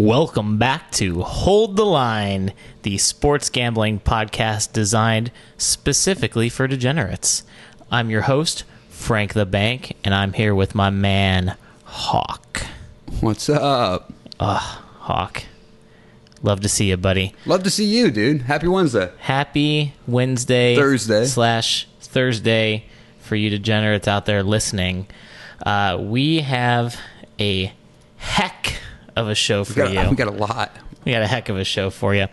Welcome back to Hold the Line, the sports gambling podcast designed specifically for degenerates. I'm your host, Frank the Bank, and I'm here with my man, Hawk. What's up? Hawk, love to see you, buddy. Love to see you, dude. Happy Wednesday. Happy Wednesday, Thursday. slash Thursday for you degenerates out there listening. Uh, we have a heck of a show for We got, you. we got a lot. We got a heck of a show for you.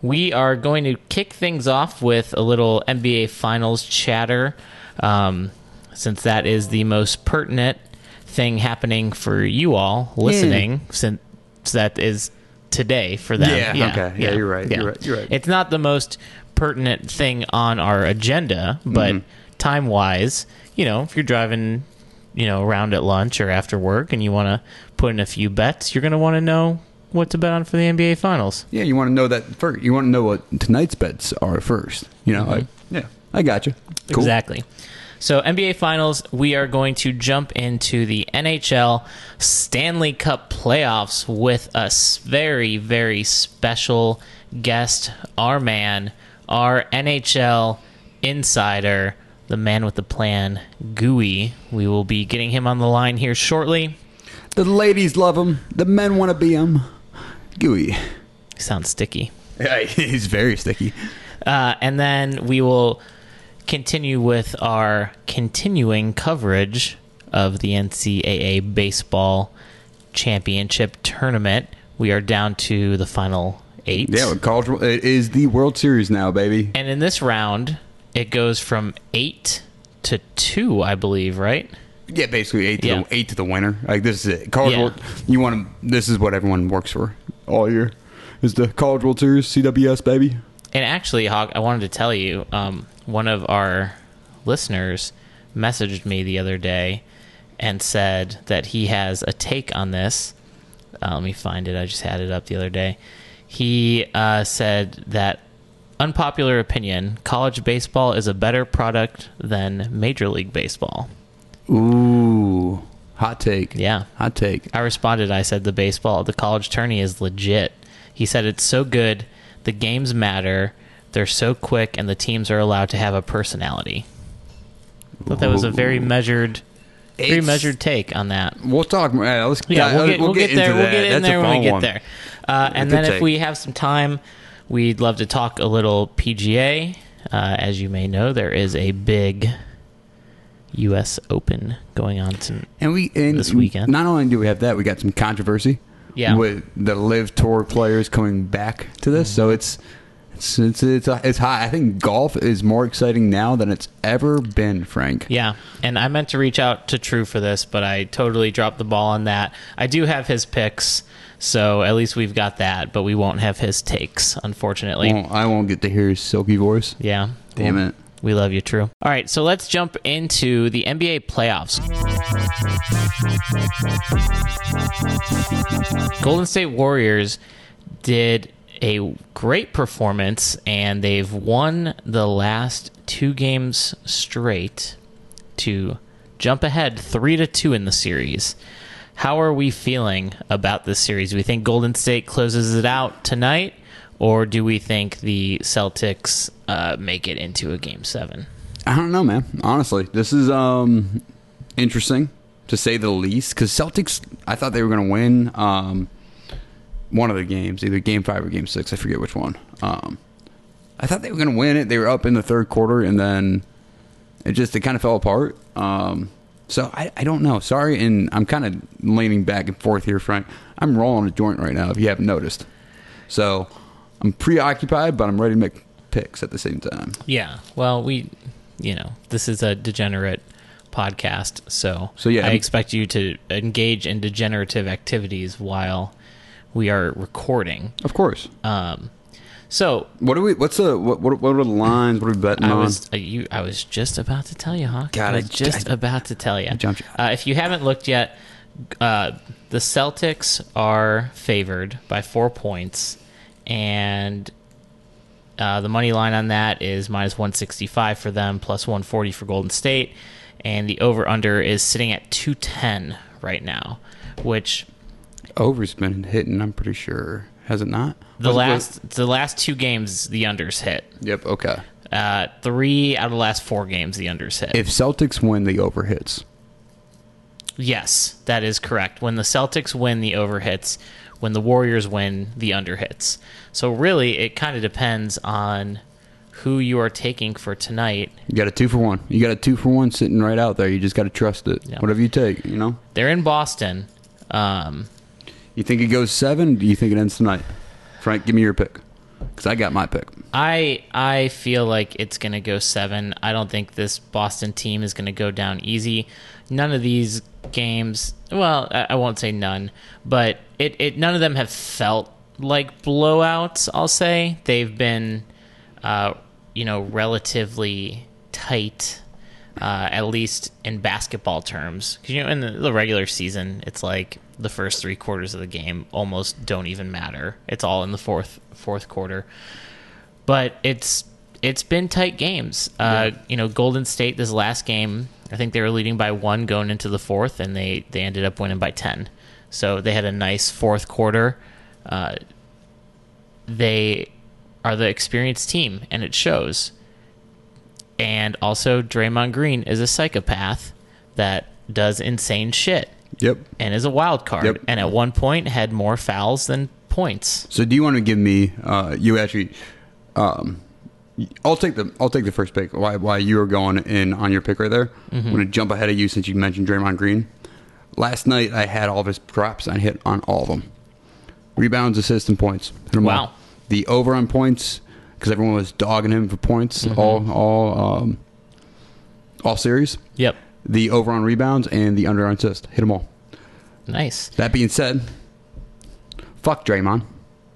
We are going to kick things off with a little NBA Finals chatter, um, since that is the most pertinent thing happening for you all listening, since that is today for them. Yeah, okay. Yeah, you're right, you're right, you're right. It's not the most pertinent thing on our agenda, but Mm-hmm. time wise, you know, if you're driving, you know, around at lunch or after work and you want to put in a few bets, you're going to want to know what to bet on for the NBA Finals. Yeah, you want to know that first. You want to know what tonight's bets are first. You know, like, yeah, I got you. Cool. Mm-hmm. Exactly. So, NBA Finals, we are going to jump into the NHL Stanley Cup playoffs with a very, very special guest, our man, our NHL insider, the man with the plan, Gooey. We will be getting him on the line here shortly. The ladies love him. The men want to be him. Gooey. Sounds sticky. Yeah, he's very sticky. Uh, and then we will continue with our continuing coverage of the NCAA baseball championship tournament. We are down to the final eight. Yeah, college, it is the World Series now, baby. And in this round, it goes from eight to two, I believe, right? Yeah, basically eight to Yeah. the eight to the winner. Like this is it. College Yeah. World. You want to? This is what everyone works for all year. Is the College World Series CWS baby? And actually, Hawk, I wanted to tell you, um, one of our listeners messaged me the other day and said that he has a take on this. Uh, let me find it. I just had it up the other day. He uh, said that unpopular opinion: college baseball is a better product than Major League Baseball. Ooh, hot take. Yeah. hot take. I responded. I said the baseball, the college tourney is legit. He said it's so good. The games matter. They're so quick, and the teams are allowed to have a personality. I thought that was a very measured, very It's- measured take on that. We'll talk. Uh, let's, Yeah, we'll get, we'll get, there. into We'll get in That's there when we get one. there. Uh, and then if we have some time, we'd love to talk a little PGA. Uh, as you may know, there is a big U.S. Open going on to, And we and This weekend. Not only do we have that, we got some controversy. Yeah. with the LIV Tour players coming back to this, Mm-hmm. so it's it's it's it's, uh, it's high. I think golf is more exciting now than it's ever been. Frank. Yeah, and I meant to reach out to True for this, but I totally dropped the ball on that. I do have his picks, so at least we've got that, but we won't have his takes, unfortunately. Well, I won't get to hear his silky voice. Yeah. Damn Well, it. We love you, True. All right, so let's jump into the NBA playoffs. Golden State Warriors did a great performance, and they've won the last two games straight to jump ahead three to two in the series. How are we feeling about this series? Do we think Golden State closes it out tonight, or do we think the Celtics uh, make it into a game seven? I don't know, man. Honestly, this is um interesting to say the least. Because Celtics, I thought they were going to win um one of the games, either Game Five or Game Six. I forget which one. Um, I thought they were going to win it. They were up in the third quarter, and then it just it kind of fell apart. Um, so I, I don't know. Sorry, and I'm kind of leaning back and forth here, Frank. I'm rolling a joint right now. If you haven't noticed, so I'm preoccupied, but I'm ready to make picks at the same time. Yeah. Well, we, you know, this is a degenerate podcast, so So, yeah, I I'm- expect you to engage in degenerative activities while we are recording. Of course. Um, so What do we? What's the what? What, what are the lines? What are we betting I on? was uh, you. I was just about to tell you, Hawk. God, I I was just I- about to tell you. you. Uh, if you haven't looked yet, uh, the Celtics are favored by four points, and uh, the money line on that is minus one sixty five for them, plus one forty for Golden State, and the over under is sitting at two ten right now, which Over's been hitting. I'm pretty sure. Has it not? The Was it- last the last two games the unders hit. Yep. Okay. Uh, three out of the last four games the unders hit. If Celtics win, the over hits. yes, that is correct. When the Celtics win, the over hits. When the Warriors win, the under hits. So really, it kind of depends on who you are taking for tonight. You got a two for one. You got a two for one sitting right out there. You just got to trust it. Whatever you take, you know. They're in Boston. Um, You think it goes seven? Do you think it ends tonight? Frank, give me your pick. Because I got my pick. I I feel like it's going to go seven. I don't think this Boston team is going to go down easy. None of these games, well, I, won't say none, but it, it none of them have felt like blowouts. I'll say they've been, uh, you know, relatively tight. Uh, at least in basketball terms, 'Cause, you know, in the, the regular season, it's like the first three quarters of the game almost don't even matter. It's all in the fourth fourth quarter but it's it's been tight games. Uh, You know, Golden State this last game, I think they were leading by one going into the fourth, and they they ended up winning by ten. So they had a nice fourth quarter. Uh, they are the experienced team, and it shows. And also, Draymond Green is a psychopath that does insane shit Yep. and is a wild card. Yep. And at one point, had more fouls than points. So do you want to give me? Uh, you actually. Um, I'll take the I'll take the first pick. Why why you were going in on your pick right there? I'm gonna jump ahead of you since you mentioned Draymond Green. Last night I had all of his drops. I hit on all of them. Rebounds, assists, and points. Wow. all. The over on points because everyone was dogging him for points all all um, all series. Yep. The over on rebounds and the under on assist. Hit them all. Nice. That being said, fuck Draymond.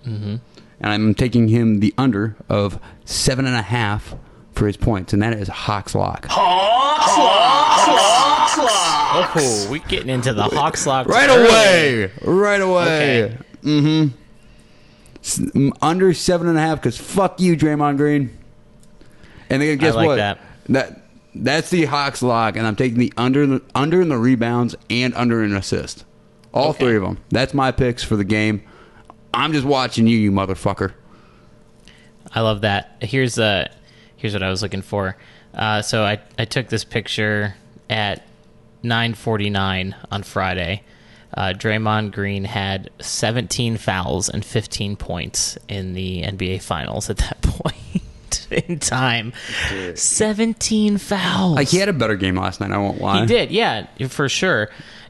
Mhm. And I'm taking him the under of seven and a half for his points, and that is Hawks lock. Hawks lock. Hawks lock. Oh, we getting into the Hawks lock Right early. away, right away. Okay. Mm-hmm. Under seven and a half because fuck you, Draymond Green. And then guess like what? that. that that's the Hawks lock, and I'm taking the under under in the rebounds and under in assist. All Okay. three of them. That's my picks for the game. I'm just watching you, you motherfucker. I love that. Here's uh here's what I was looking for. Uh, so I I took this picture at 9:49 on Friday. Uh, Draymond Green had 17 fouls and 15 points in the NBA Finals at that point in time. 17 fouls. Like he had a better game last night. I won't lie. He did, yeah, for sure.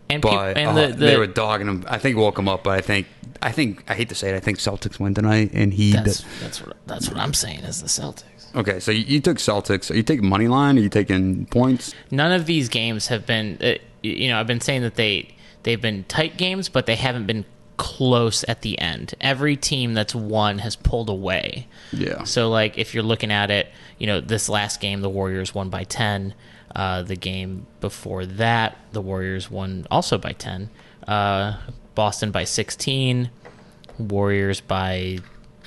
And but and oh, the, the they were dogging him. I think woke him up, but I think I think I hate to say it. I think Celtics win tonight, and he. that's did- that's what that's what I'm saying is the Celtics. okay, so you, you took Celtics. Are you taking money line? Are you taking points? none of these games have been uh, you know i've been saying that they they've been tight games but they haven't been close at the end. Every team that's won has pulled away. Yeah. so like if you're looking at it you know this last game the warriors won by 10 uh, the game before that the warriors won also by 10 uh, boston by 16 warriors by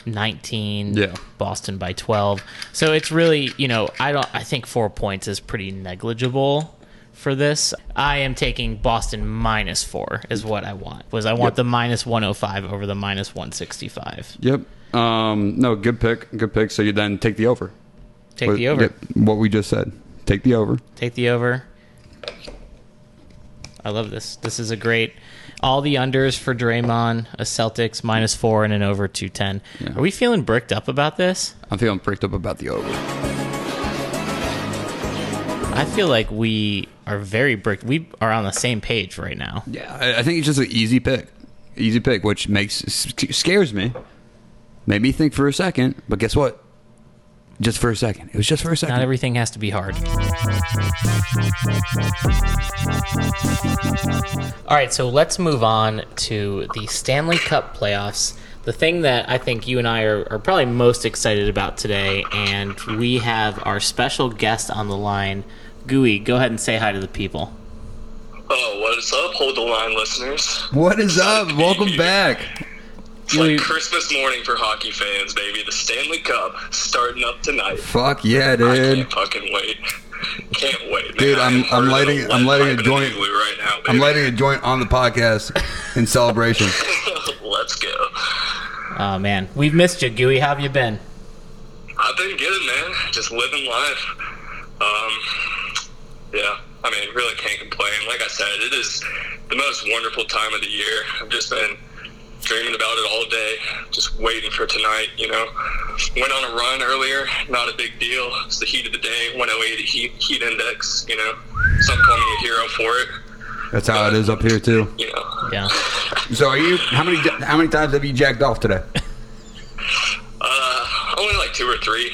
19 Yeah. Boston by 12. So it's really, you know, I don't I think 4 points is pretty negligible for this. I am taking Boston minus 4 is what I want. Was I want Yep. the minus 105 over the minus 165. Yep. Um, no, good pick. Good pick. So you then take the over. Take What- the over. what we just said. Take the over. Take the over. I love this. This is a great all the unders for Draymond, a Celtics minus 4 and an over 210. Yeah. Are we feeling bricked up about this? I'm feeling pricked up about the over. I feel like we are very bricked. We are on the same page right now. Yeah, I, I think it's just an easy pick. Easy pick, which makes scares me. Made me think for a second, but guess what? Just for a second. It was just for a second. Not everything has to be hard. All right, so let's move on to the Stanley Cup playoffs. The thing that I think you and I are, are probably most excited about today, and we have our special guest on the line. Gooey, go ahead and say hi to the people. Oh, what is up, Hold the Line listeners? what is up? Welcome back. It's like Christmas morning for hockey fans, baby. The Stanley Cup starting up tonight. Fuck yeah, dude! I dude. can't fucking wait. Can't wait, man. Dude, I'm- I am I'm hard lighting- as a I'm lighting a joint. right now. I'm baby. lighting a joint on the podcast in celebration. Let's go. Oh man, we've missed you, Gooey. How have you been? I've been good, man. Just living life. Um, yeah. I mean, really can't complain. Like I said, it is the most wonderful time of the year. I've just been dreaming about it all day, just waiting for tonight. You know, went on a run earlier. Not a big deal. It's the heat of the day. 108 heat heat index. You know, some call me a hero for it. That's how it is up here too. You know, Yeah. So are you? How many? How many times have you jacked off today? uh, only like two or three.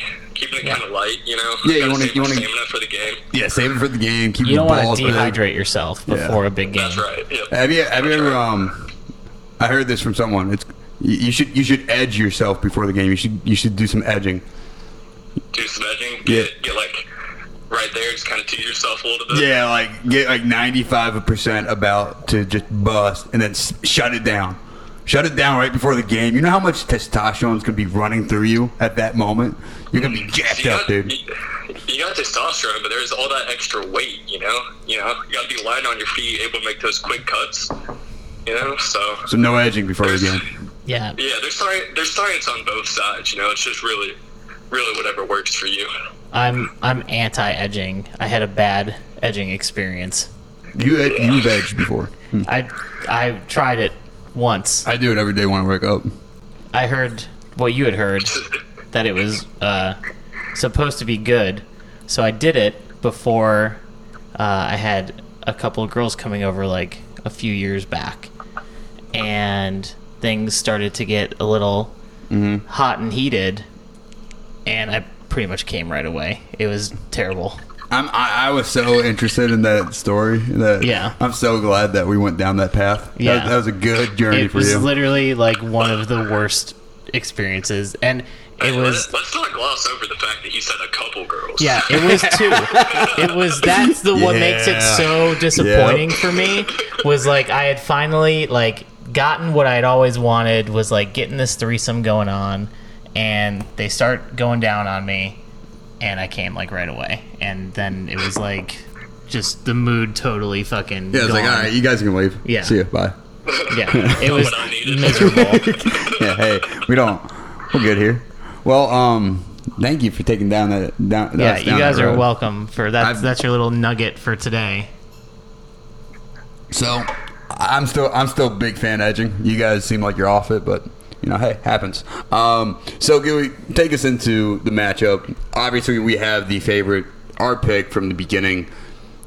Keeping it kind of light, you know. Yeah, you wanna- save you wanna- stamina for the game. Yeah, save it for the game. Keep You don't the want balls to big. dehydrate yourself before Yeah. a big game. That's right. Yep. Have you? Have you ever? Um, I heard this from someone. It's you you should you should edge yourself before the game. You should you should do some edging. do some edging. Yeah. Get, get like right there, just kind of tease yourself a little bit. Yeah, like get like ninety five percent about to just bust and then shut it down. Shut it down right before the game. You know how much testosterone's gonna be running through you at that moment. You're gonna be jacked You up, dude. You, you got testosterone, but there's all that extra weight. You know, you know, you got to be light on your feet, able to make those quick cuts. You know, so So no edging before the game. Yeah. yeah, there's science. There's science on both sides. You know, it's just really, really whatever works for you. I'm I'm anti edging. I had a bad edging experience. You ed- you've edged before. Hmm. I I tried it once. I do it every day when I wake up. I heard what you had heard that it was uh, supposed to be good, so I did it before uh, I had a couple of girls coming over like a few years back, and things started to get a little hot and heated, and I pretty much came right away. It was terrible. I'm, I, I was so interested in that story that Yeah. I'm so glad that we went down that path. That- Yeah. that, was a good journey for you. It for was you. literally like one of the worst experiences, and it was Let's, let's not gloss over the fact that you said a couple girls. Yeah, it was two. it was that's the what makes it Yeah. so disappointing for me was like I had finally like gotten what I'd always wanted was like getting this threesome going on and they start going down on me and I came like right away and then it was like just the mood totally fucking yeah, it's like gone. all right, you guys can leave. Yeah. see you. Bye. yeah it was What I needed. miserable yeah, hey, we don't. We're good here. Well, um, thank you for taking down that down. yeah us you guys are welcome for that I've- that's your little nugget for today So, I'm still I'm still a big fan edging. You guys seem like you're off it, but you know, hey, happens. Um, so, Gooey, take us into the matchup. Obviously, we have the favorite, our pick from the beginning.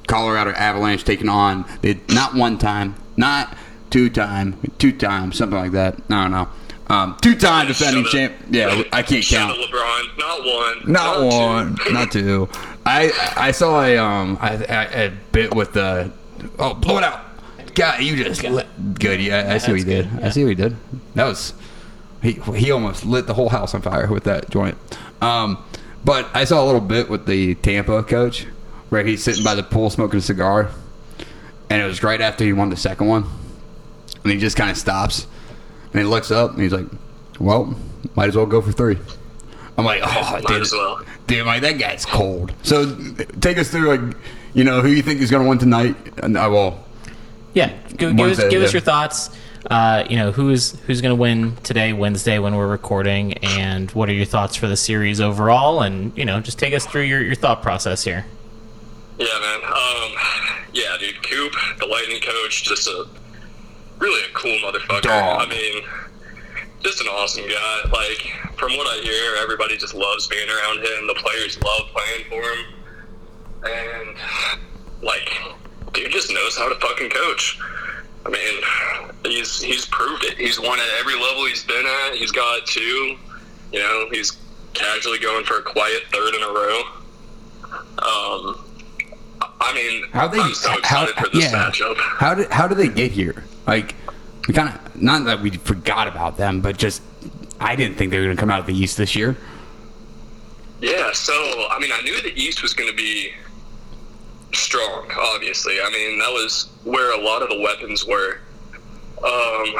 Colorado Avalanche taking on they not one time, not two time, two times, something like that. I don't know. Um, two time defending champ. Yeah, I can't Shut count. up, LeBron. Not one. Not two. one, not two. I I saw a um I, I, a bit with the oh blow it out. God, you just good. Yeah, I see what he That's did. good, I see what he did. That was he he almost lit the whole house on fire with that joint. Um, but I saw a little bit with the Tampa coach where he's sitting by the pool smoking a cigar, and it was right after he won the second one, and he just kind of stops and he looks up and he's like, "Well, might as well go for three. I'm like, "Oh, Might dude, as well. dude, like that guy's cold." So take us through like, you know, who you think is going to win tonight? And I will. Yeah, give, give us give us yeah. your thoughts. Uh, you know who's who's going to win today, Wednesday, when we're recording, and what are your thoughts for the series overall? And you know, just take us through your, your thought process here. Yeah, man. Um, yeah, dude. Coop, the Lightning coach, just a really a cool motherfucker. Dog. I mean, just an awesome guy. Like from what I hear, everybody just loves being around him. The players love playing for him, and like, dude just knows how to fucking coach. I mean, he's he's proved it. He's won at every level he's been at. He's got two. You know, he's casually going for a quiet third in a row. Um, I mean, How they? I'm so how, for this yeah. matchup. How did how did they get here? Like, we kind of not that we forgot about them, but just I didn't think they were going to come out of the East this year. Yeah, so I mean, I knew the East was going to be strong. Obviously, I mean that was where a lot of the weapons were. Um,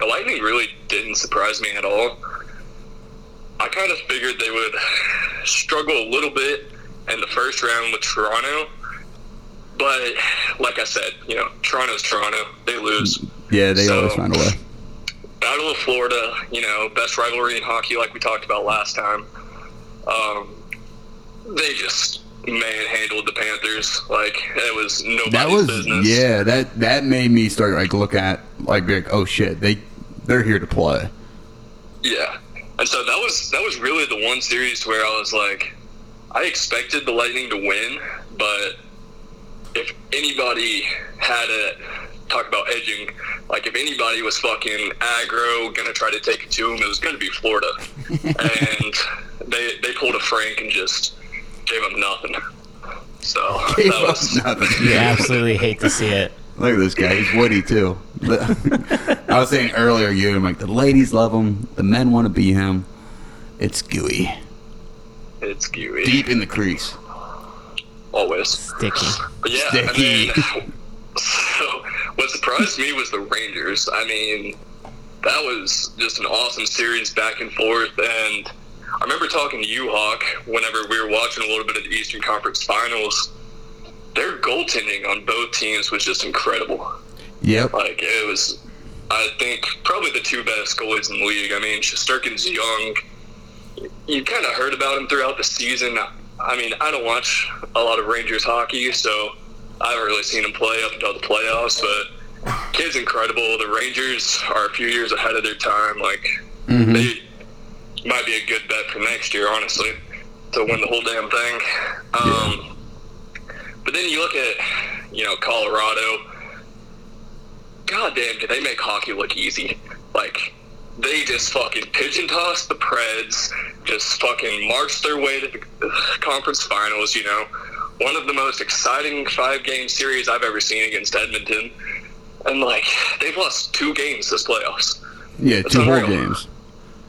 the Lightning really didn't surprise me at all. I kind of figured they would struggle a little bit in the first round with Toronto. But like I said, you know, Toronto's Toronto. They lose. Yeah, they So- always find a way. Battle of Florida, you know, best rivalry in hockey, like we talked about last time. Um, they just manhandled the Panthers. Like it was nobody's That was business. yeah. That that made me start like look at like be like oh shit they they're here to play. Yeah, and so that was that was really the one series where I was like, I expected the Lightning to win, but if anybody had a talk about edging, like if anybody was fucking aggro, gonna try to take it to them, it was gonna be Florida, and they they pulled a Frank and just gave them nothing. So Gave that was nothing. You absolutely hate to see it. Look at this guy. He's Woody too. I was saying earlier, you I'm like the ladies love him, the men want to be him. It's gooey, it's gooey deep in the crease. always. Sticky. But yeah, Sticky. and then so what surprised me was the Rangers. I mean, that was just an awesome series back and forth. And I remember talking to you, Hawk, whenever we were watching a little bit of the Eastern Conference Finals. Their goaltending on both teams was just incredible. Yep. Like it was, I think probably the two best goalies in the league. I mean, Shesterkin's young. You kind of heard about him throughout the season. I mean, I don't watch a lot of Rangers hockey, so I haven't really seen him play up until the playoffs. But kid's incredible. The Rangers are a few years ahead of their time. Like Mhm. they might be a good bet for next year, honestly, to win the whole damn thing. Um, But then you look at, you know, Colorado. God damn, did they make hockey look easy? Like, they just fucking pigeon tossed the Preds, just fucking marched their way to the conference finals, you know. One of the most exciting five game series I've ever seen against Edmonton. And, like, they've lost two games this playoffs. Yeah, That's two whole games.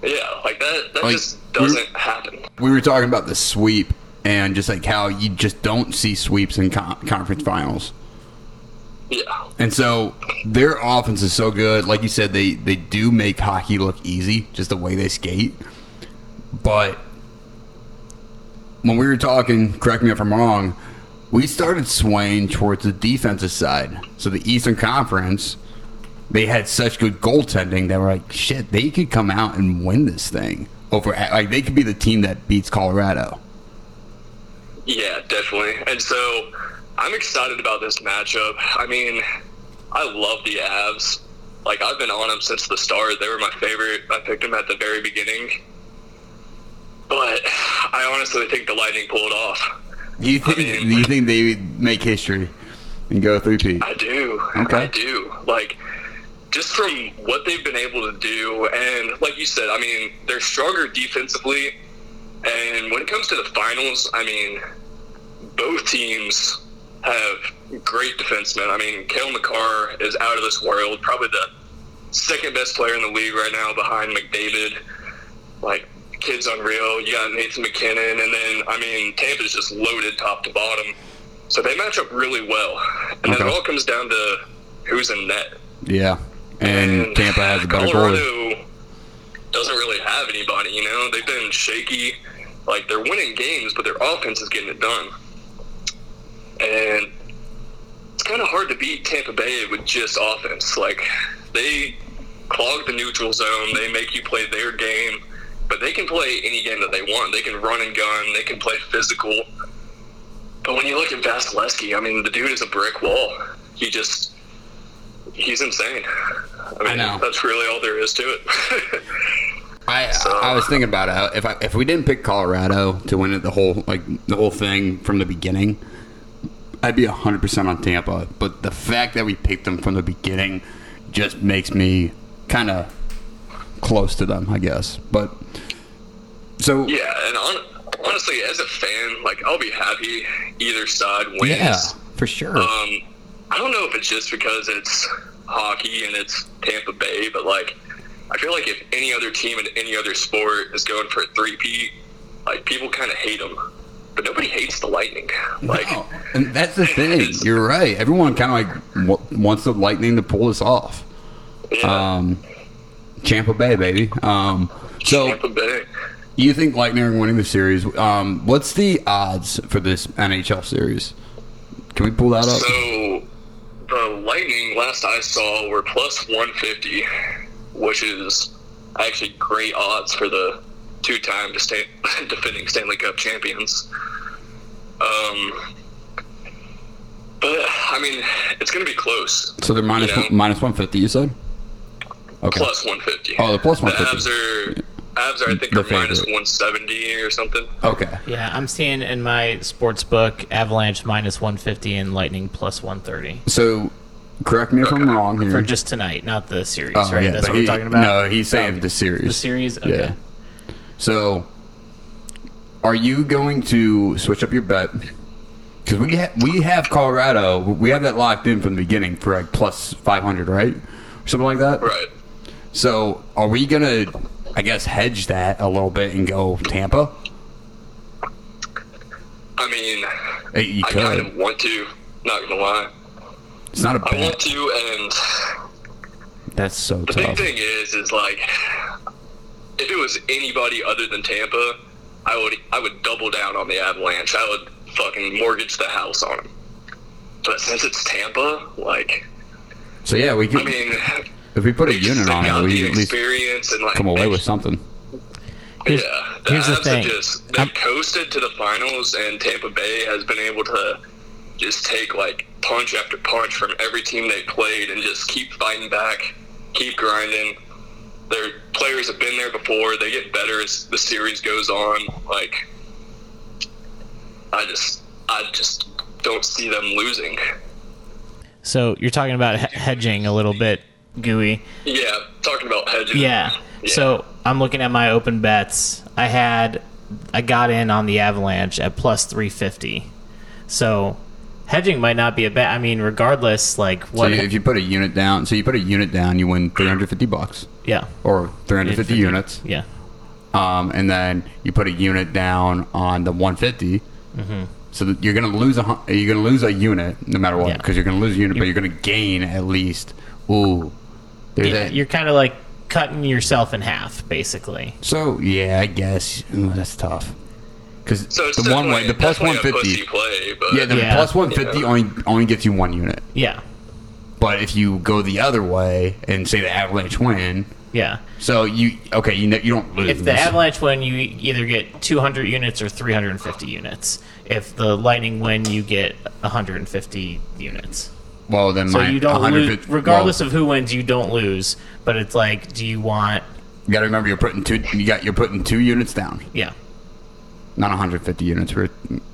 Yeah, like that, that Like, just doesn't happen. We were talking about the sweep and just like how you just don't see sweeps in con- conference finals. Yeah. And so their offense is so good. Like you said, they, they do make hockey look easy, just the way they skate. But when we were talking, correct me if I'm wrong, we started swaying towards the defensive side. So the Eastern Conference, they had such good goaltending that we're like, shit, they could come out and win this thing. Over, like they could be the team that beats Colorado. Yeah, definitely. And so I'm excited about this matchup. I mean, I love the Avs. Like I've been on them since the start. They were my favorite. I picked them at the very beginning. But I honestly think the Lightning pulled off. Do you think? mean- do you think they make history and go three P? I do. Okay. I do. Like, just from what they've been able to do, and like you said, I mean, they're stronger defensively. And when it comes to the finals, I mean, both teams have great defensemen. I mean, Cale Makar is out of this world, probably the second best player in the league right now behind McDavid. Like, kid's unreal. You got Nathan MacKinnon, and then, I mean, Tampa's just loaded top to bottom. So they match up really well. And then it all comes down to who's in net. Yeah, and Tampa has a better goalie. Colorado doesn't really have anybody, you know? They've been shaky. Like, they're winning games, but their offense is getting it done. And it's kind of hard to beat Tampa Bay with just offense. Like, they clog the neutral zone, they make you play their game, but they can play any game that they want. They can run and gun, they can play physical. But when you look at Vasilevskiy, I mean, the dude is a brick wall. He just, he's insane. I mean, know. that's really all there is to it. I So- I was thinking about it. If I, if we didn't pick Colorado to win it the whole like the whole thing from the beginning, I'd be hundred percent on Tampa. But the fact that we picked them from the beginning just makes me kind of close to them, I guess. But so yeah, and on, honestly, as a fan, like I'll be happy either side wins. yeah, for sure. Um, I don't know if it's just because it's hockey and it's Tampa Bay, but like I feel like if any other team in any other sport is going for a three-peat, like people kind of hate them, but nobody hates the Lightning. Like, No, and that's the thing. You're right. Everyone kind of like w- wants the Lightning to pull this off. yeah, Um, Champa Bay, baby. Um, so Tampa Bay. you think Lightning are winning the series? Um, what's the odds for this NHL series? Can we pull that up? So the Lightning, last I saw, were plus 150, which is actually great odds for the two-time sta- defending Stanley Cup champions. Um, but I mean, it's going to be close. So they're minus you know, minus one fifty. You said. Okay. plus 150. Oh, the plus The 150. Avs are. Avs are, I think, The are favorite. 170 or something. Okay. Yeah, I'm seeing in my sports book Avalanche minus 150 and Lightning plus 130 So, correct me if I'm wrong here. for just tonight, not the series, Oh, right? yeah, That's but what he- we're talking about. No, he's saying Oh, the series. The series. Okay. Yeah. So, are you going to switch up your bet? Because we ha- we have Colorado, we have that locked in from the beginning for like plus five hundred, right? Something like that. Right. So, are we gonna, I guess, hedge that a little bit and go Tampa? I mean, Eh, You I kind of want to. Not gonna lie, It's not a I want to, and That's so The big thing is, is like, if it was anybody other than Tampa, I would, I would double down on the Avalanche. I would fucking mortgage the house on them. But since it's Tampa, like, So yeah, we I mean, if we put a unit on it, we the at least experience and like come away with something. Here's- yeah, the here's the thing. Just they've I'm- coasted to the finals, and Tampa Bay has been able to just take like punch after punch from every team they played, and just keep fighting back, keep grinding. Their players have been there before. They get better as the series goes on. Like, I just, I just don't see them losing. So you're talking about he- hedging a little bit, gooey. Yeah, talking about hedging. Yeah. So I'm looking at my open bets. I had, I got in on the Avalanche at plus 350. So hedging might not be a bet. I mean, regardless, like So what? you- if you put a unit down, so you put a unit down, you win 350 bucks yeah. or 350 units. Yeah. Um, and then you put a unit down on the 150. Mm-hmm. So you're gonna lose a you're gonna lose a unit no matter what Yeah. because you're gonna lose a unit, but you're gonna gain at least. Ooh, there's Yeah, that. you're kind of like cutting yourself in half, basically. So yeah, I guess Ooh, that's tough. Because So the one way, the plus definitely a 150, pussy play, but yeah, the Yeah. plus 150 only only gets you one unit. Yeah. But if you go the other way and say the Avalanche win, Yeah. so you okay, you know, you don't lose. If the Avalanche win, you either get 200 units or 350 units. If the Lightning win, you get 150 units. Well, then So my you don't lose, 150 regardless well, of who wins, you don't lose. But it's like, do you want? You got to remember, you're putting two. You got you're putting two units down, Yeah, not 150 units. We're,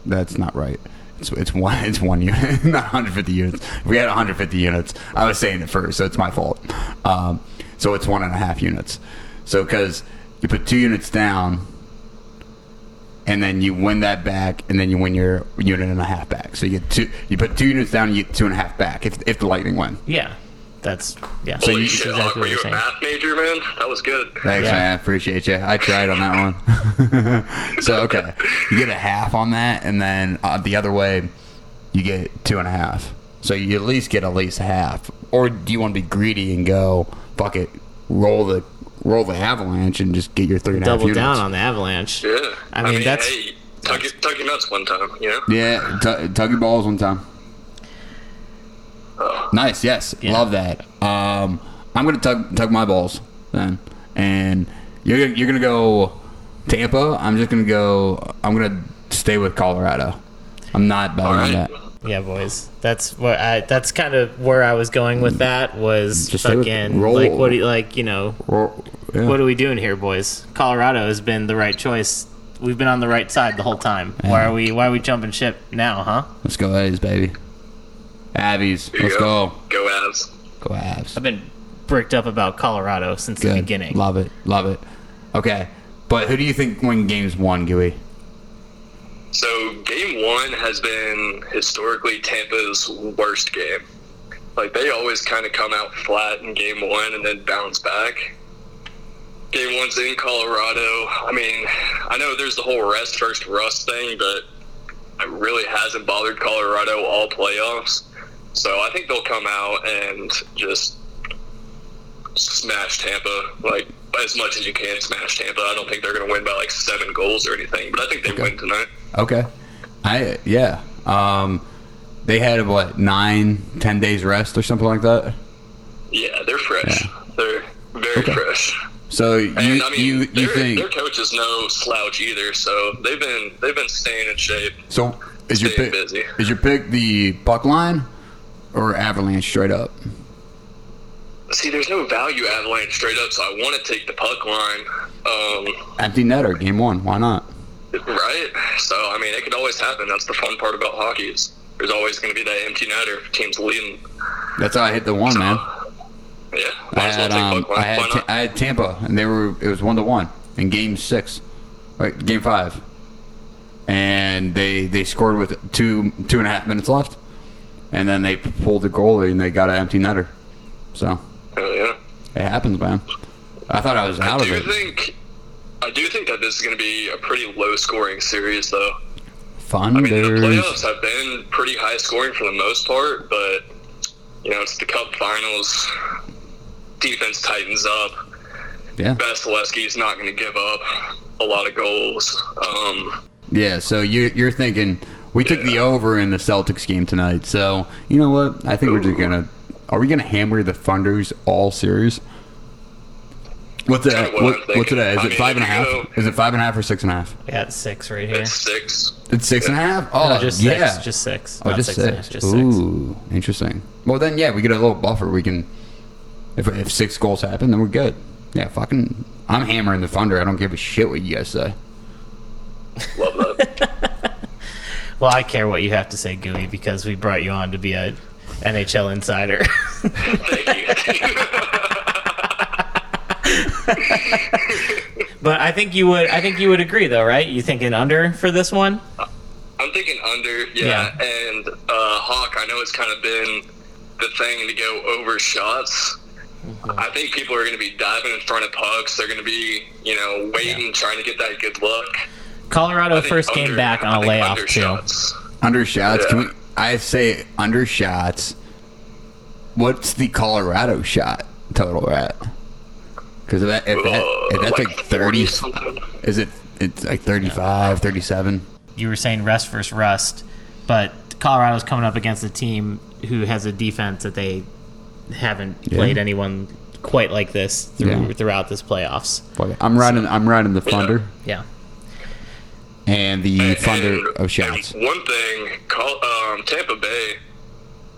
that's not right. It's, it's one. It's one unit, not 150 units. If we had 150 units, I was saying it first, so it's my fault. Um, so it's one and a half units. So because you put two units down, and then you win that back, and then you win your unit and a half back. So you get two. You put two units down, and you get two and a half back. If if the Lightning win. yeah, that's yeah. So you- shit, exactly Hawk, what were you're a saying. math major, man? That was good. Thanks, Yeah. man. I appreciate you. I tried on that one. so okay, you get a half on that, and then uh, the other way, you get two and a half. So you at least get at least a half. Or do you want to be greedy and go fuck it, roll the roll the avalanche and just get your three and a half double units? down on the Avalanche. Yeah. I mean, that's- hey, tug your, tug your nuts one time, you know? Yeah, t- tug your balls one time. Nice, yes, Yeah. love that. Um, I'm gonna tug tug my balls then, and you're gonna- you're gonna go Tampa. I'm just gonna go. I'm gonna stay with Colorado. I'm not betting All right. that. Yeah, boys. That's what I. That's kind of where I was going with that. Was Just fucking roll. like what do you like? You know, Or, yeah. what are we doing here, boys? Colorado has been the right choice. We've been on the right side the whole time. Why are we? Why are we jumping ship now, huh? Let's go A's, baby. Abbies, Here you let's go. Go Avs. Go Avs. I've been bricked up about Colorado since the beginning. Love it. Love it. Okay, but who do you think win games one, Gooey? So game one has been historically Tampa's worst game. Like they always kind of come out flat in game one and then bounce back. Game one's in Colorado. I mean, I know there's the whole rest first rust thing, but it really hasn't bothered Colorado all playoffs. So I think they'll come out and just smash Tampa like as much as you can. Smash Tampa. I don't think they're going to win by like seven goals or anything, but I think they Okay. win tonight. Okay. I yeah. Um, they had what nine, ten days rest or something like that. Yeah, they're fresh. Yeah. They're very Okay. fresh. So you And I mean, you you their, think their coach is no slouch either. So they've been they've been staying in shape. so? Is your pick busy. is your pick the puck line or Avalanche straight up? See, there's no value avalanche straight up, so I want to take the puck line. Um, Empty netter, game one. Why not? right? So I mean, it could always happen. That's the fun part about hockey is there's always going to be that empty netter if teams leading. That's how I hit the one, man. Yeah, I well had um. I had not? I had Tampa, and they were it was one to one in game six, right? Game five, and they they scored with two two and a half minutes left, and then they pulled the goalie and they got an empty netter. So. It happens, man. I thought I was out I of it. think I do think that this is going to be a pretty low scoring series, though. Fun. I mean, the playoffs have been pretty high scoring for the most part, but you know, it's the Cup Finals. Defense tightens up. yeah Vasilevskiy's not going to give up a lot of goals. Um, yeah. So you you're thinking we took the over in the Celtics game tonight. So you know what? I think we're just gonna. Are we gonna hammer the Thunders all series? What's it? Kinda what What, I'm what's it? thinking. At? Is I it mean, five and you half? go- Is it five and a half or six and a half? Yeah, it's six right here. it's six. It's six and a half. Oh, No, just yeah. six. Just six. oh, Not just six and a six. half, just six. Ooh, interesting. Well, then yeah, we get a little buffer. We can. If if six goals happen, then we're good. Yeah, fucking. I'm hammering the Thunder. I don't give a shit what you guys say. Love that. Well, I care what you have to say, Gooey, because we brought you on to be a NHL insider. Thank you. but I think you would. I think you would agree, though, right? You thinking under for this one? I'm thinking under, yeah. Yeah. And uh, Hawk, I know it's kind of been the thing to go over shots. Mm-hmm. I think people are going to be diving in front of pucks. They're going to be, you know, waiting, trying to get that good look. Colorado I think first game under- back on I a layoff under too. shots. Under shots. Can we? I say under shots. What's the Colorado shot total at? Because if, that, if, that, if Uh, that's like, 30, 40 is it? It's like 35, 37. You were saying rest versus rust, but Colorado's coming up against a team who has a defense that they haven't Yeah. played anyone quite like this through, Yeah. throughout this playoffs. Boy, I'm riding. I'm riding the Thunder Yeah. and the And- Thunder and- of shots. one thing, call, um, Tampa Bay.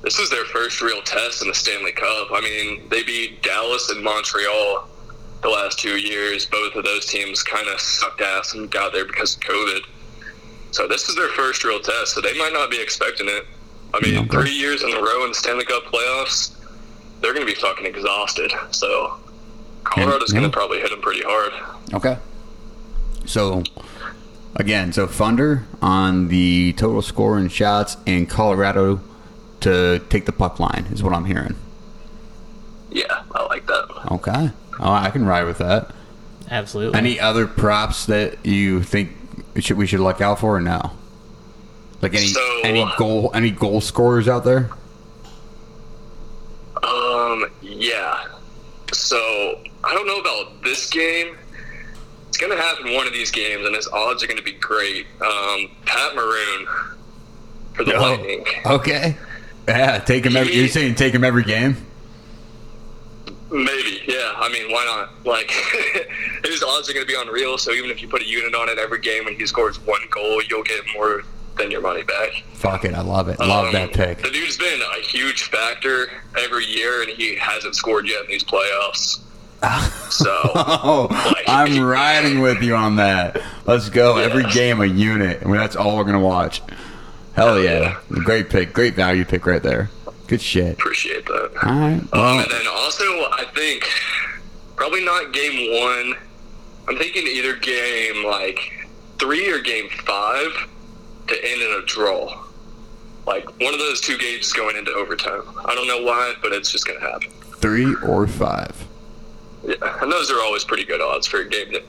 This is their first real test in the Stanley Cup. I mean, they beat Dallas and Montreal the last two years. Both of those teams kind of sucked ass and got there because of COVID. So this is their first real test. So they might not be expecting it. I mean, Okay. three years in a row in Stanley Cup playoffs, they're going to be fucking exhausted. So Colorado's Yeah. going to probably hit them pretty hard. Okay. So again, so Thunder on the total score and shots, and Colorado to take the puck line is what I'm hearing. Yeah, I like that. Okay. Oh, I can ride with that. Absolutely. Any other props that you think we should we should look out for or no? Like any So- any goal any goal scorers out there? Um, yeah. So I don't know about this game. It's gonna happen one of these games, and his odds are gonna be great. Um, Pat Maroon for the Lightning. Okay. Yeah, take him. Every, you're saying take him every game? Maybe, yeah. I mean, why not? Like, his odds are gonna be unreal. So even if you put a unit on it every game and he scores one goal, you'll get more than your money back. Fuck it, I love it. Love Um, that pick. The dude's been a huge factor every year, and he hasn't scored yet in these playoffs. So. Oh, I'm riding with you on that. Let's go. Every game a unit, and that's all we're gonna watch. Hell yeah! Great pick, great value pick right there. Good shit. Appreciate that. All right. Um, and then also, I think probably not game one. I'm thinking either game like three or game five to end in a draw. Like one of those two games is going into overtime. I don't know why, but it's just gonna happen. three or five. Yeah, and those are always pretty good odds for a game to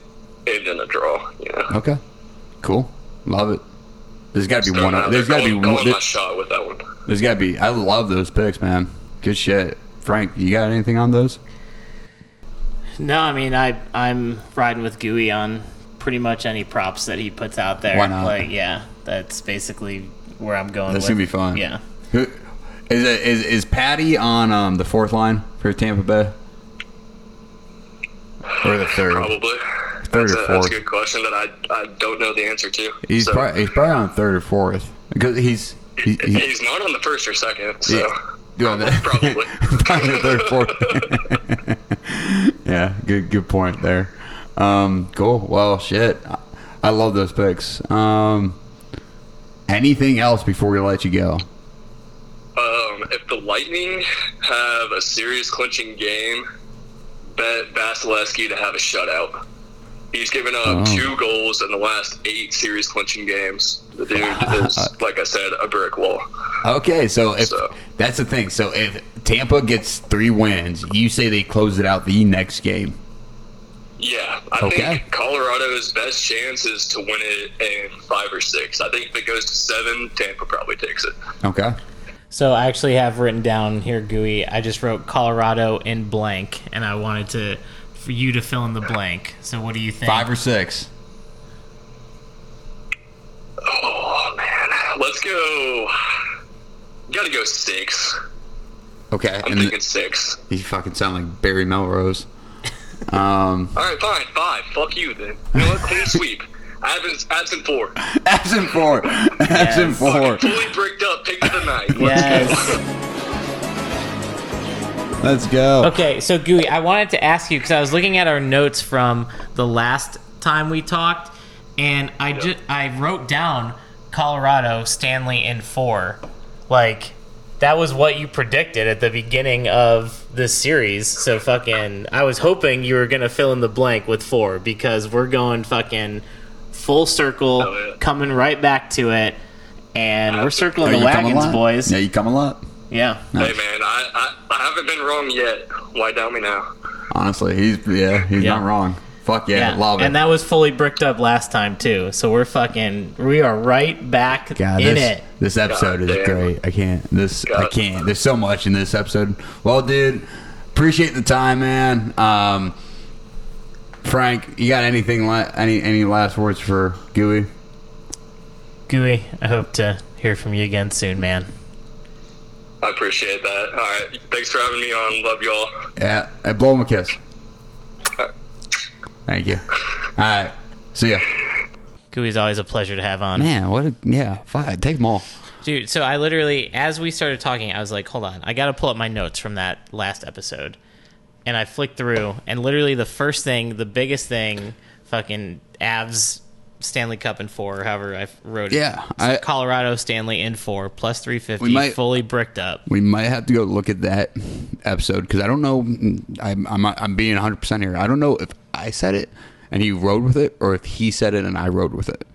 end in a draw. Yeah. Okay. Cool. Love it. There's got to be Throwing one. out There's there, got to be calling- one. calling my shot with that one. There's got to be. I love those picks, man. Good shit. Frank, you got anything on those? No, I mean I I'm riding with Gooey on pretty much any props that he puts out there. Why not? Like yeah, that's basically where I'm going. That's with. gonna be fun. Yeah. Who is it? Is, is Patty on um, the fourth line for Tampa Bay? Or the third? Probably. Third that's, or a, that's a good question that I, I don't know the answer to. He's So, probably, he's probably on third or fourth because he's he, he, he's not on the first or second, so Yeah. Yeah, that- probably. probably third, fourth. yeah, good good point there. Um, cool. Well, shit, I, I love those picks. Um, anything else before we let you go? Um, if the Lightning have a series clinching game, bet Vasilevskiy to have a shutout. He's given up Oh. two goals in the last eight series clinching games. The dude is, like I said, a brick wall. Okay, so if So- that's the thing, so if Tampa gets three wins, you say they close it out the next game. Yeah, I Okay. think Colorado's best chance is to win it in five or six. I think if it goes to seven, Tampa probably takes it. Okay. So I actually have written down here, Gooey. I just wrote Colorado in blank, and I wanted to for you to fill in the blank. So what do you think? Five or six. Oh man, let's go. Got to go six. Okay. I'm And thinking six. you fucking sound like Barry Melrose. Um, All right, fine, five. Fuck you then. You know what? Clean sweep. Absent, absent four. absent four. Absent four. Fully bricked up. Pick of the night. Let's Yes. Let's go. Okay, so Gooey, I wanted to ask you because I was looking at our notes from the last time we talked, and I just I wrote down Colorado Stanley in four, like that was what you predicted at the beginning of this series. So fucking, I was hoping you were gonna fill in the blank with four because we're going fucking full circle, Oh, yeah. coming right back to it, and we're circling Are the you wagons, boys. Yeah, you come a lot. Yeah. Hey man, I, I I haven't been wrong yet. Why doubt me now? Honestly, he's yeah, he's Yeah. not wrong. Fuck yeah, love it. And that was fully bricked up last time too. So we're fucking we are right back God, in this, it. this episode is damn. great. I can't. This I can't. There's so much in this episode. Well, dude, appreciate the time, man. Um, Frank, you got anything? La- any any last words for Gooey? Gooey, I hope to hear from you again soon, man. I appreciate that. All right, thanks for having me on. Love y'all. Yeah, I blow him a kiss. Thank you. All right, see ya. Gooey's always a pleasure to have on. Man, what? A, yeah, fine. Take them all. Dude, so I literally as we started talking, I was like, hold on, I gotta pull up my notes from that last episode. And I flicked through and literally the first thing, the biggest thing, fucking Avs Stanley Cup in four, or however I wrote it. Yeah, I- Colorado Stanley in four, plus three fifty, fully bricked up. We might have to go look at that episode because I don't know. I'm, I'm I'm being 100 percent here. I don't know if I said it and he rode with it, or if he said it and I rode with it.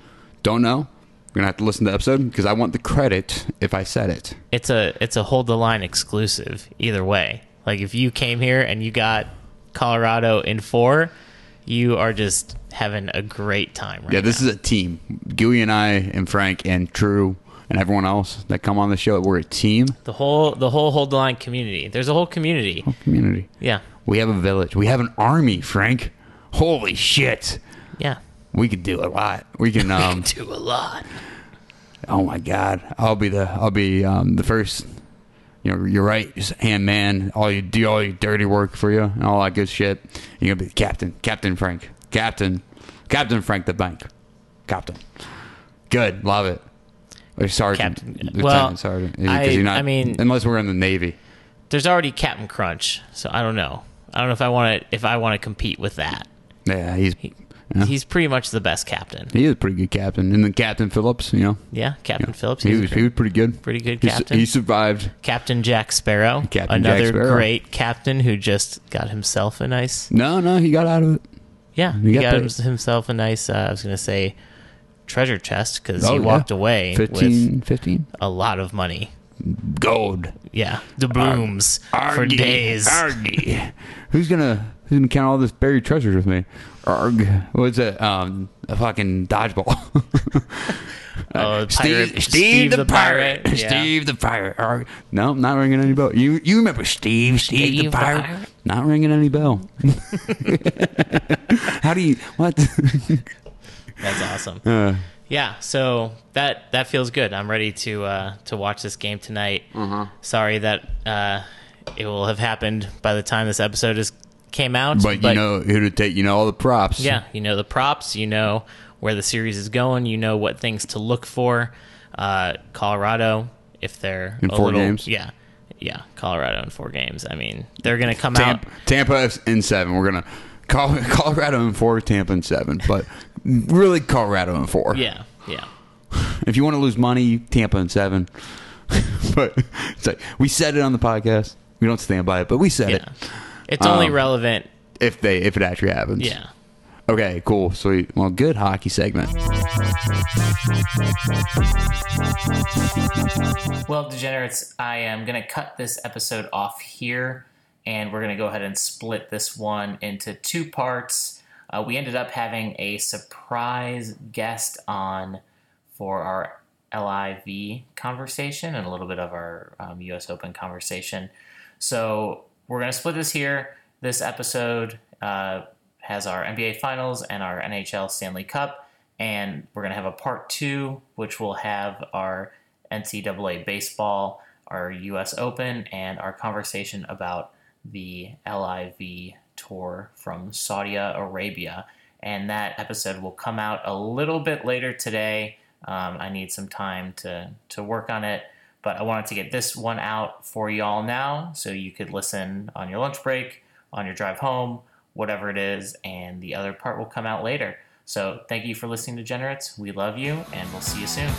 Don't know. We're gonna have to listen to the episode because I want the credit if I said it. it's a it's a hold the line exclusive either way. Like if you came here and you got Colorado in four, you are just having a great time. Right Yeah, this is a team. Gooey and I and Frank and True and everyone else that come on the show. We're a team the whole the whole hold the line community. There's a whole community. community. Yeah, We have a village. We have an army. Frank. Holy shit. yeah. We could do a lot. We can um Do a lot. Oh my God! I'll be the I'll be um, the first. You know, you're right. Just hand man, all you do, all your dirty work for you, and all that good shit. You're gonna be the captain, Captain Frank, Captain, Captain Frank the Bank, Captain. Good, love it. Or sergeant, Captain- lieutenant well, sergeant. I- you're not, I mean- unless we're in the Navy. There's already Captain Crunch, so I don't know. I don't know if I want to if I want to compete with that. Yeah, he's yeah. He's pretty much the best captain. he is a pretty good captain. And then Captain Phillips, you know, Yeah, Captain Phillips. he was a he was pretty good. pretty good He captain. He survived. Captain Jack Sparrow, Captain Jack another Sparrow. great captain who just got himself a nice No, no, he got out of it. Yeah, He he got got, the- himself a nice. Uh, I was gonna say treasure chest because Oh, he yeah. walked away 15, with 15? a lot of money. Good gold. Yeah, the blooms for days. Argy. Who's gonna who's gonna count all this buried treasures with me? Arg. What's it? Um, a fucking dodgeball. Oh, the Steve, pirate- Steve, the, pirate. Yeah. Steve the pirate. Arg. No, not ringing any bell. You you remember Steve? Steve, Steve the, the pirate? pirate? Not ringing any bell. How do you what? That's awesome. uh, Yeah, so that that feels good. I'm ready to uh, to watch this game tonight. Uh-huh. Sorry that uh, it will have happened by the time this episode is came out. but you know who to take. You know all the props. yeah, you know the props. You know where the series is going. You know what things to look for. Uh, Colorado, if they're In four little, games? yeah, yeah, Colorado in four games. I mean, they're gonna come Tampa, out. Tampa in seven. We're gonna call Colorado in four, Tampa in seven, but really Colorado in four. Yeah, yeah. If you want to lose money, Tampa in seven. but it's like we said it on the podcast. We don't stand by it, but we said Yeah. it. It's only Um, relevant. If they if it actually happens. Yeah. Okay. Cool. Sweet. Well, good hockey segment. Well, degenerates, I am going to cut this episode off here, and we're going to go ahead and split this one into two parts. Uh, we ended up having a surprise guest on for our LIV conversation and a little bit of our um, US Open conversation. So we're going to split this here. This episode uh, has our NBA Finals and our NHL Stanley Cup, and we're going to have a part two, which will have our NCAA baseball, our US Open, and our conversation about the LIV tour from Saudi Arabia. And that episode will come out a little bit later today. Um, I need some time to, to work on it, but I wanted to get this one out for y'all now so you could listen on your lunch break, on your drive home, whatever it is, and the other part will come out later. So thank you for listening to Generates. We love you, and we'll see you soon.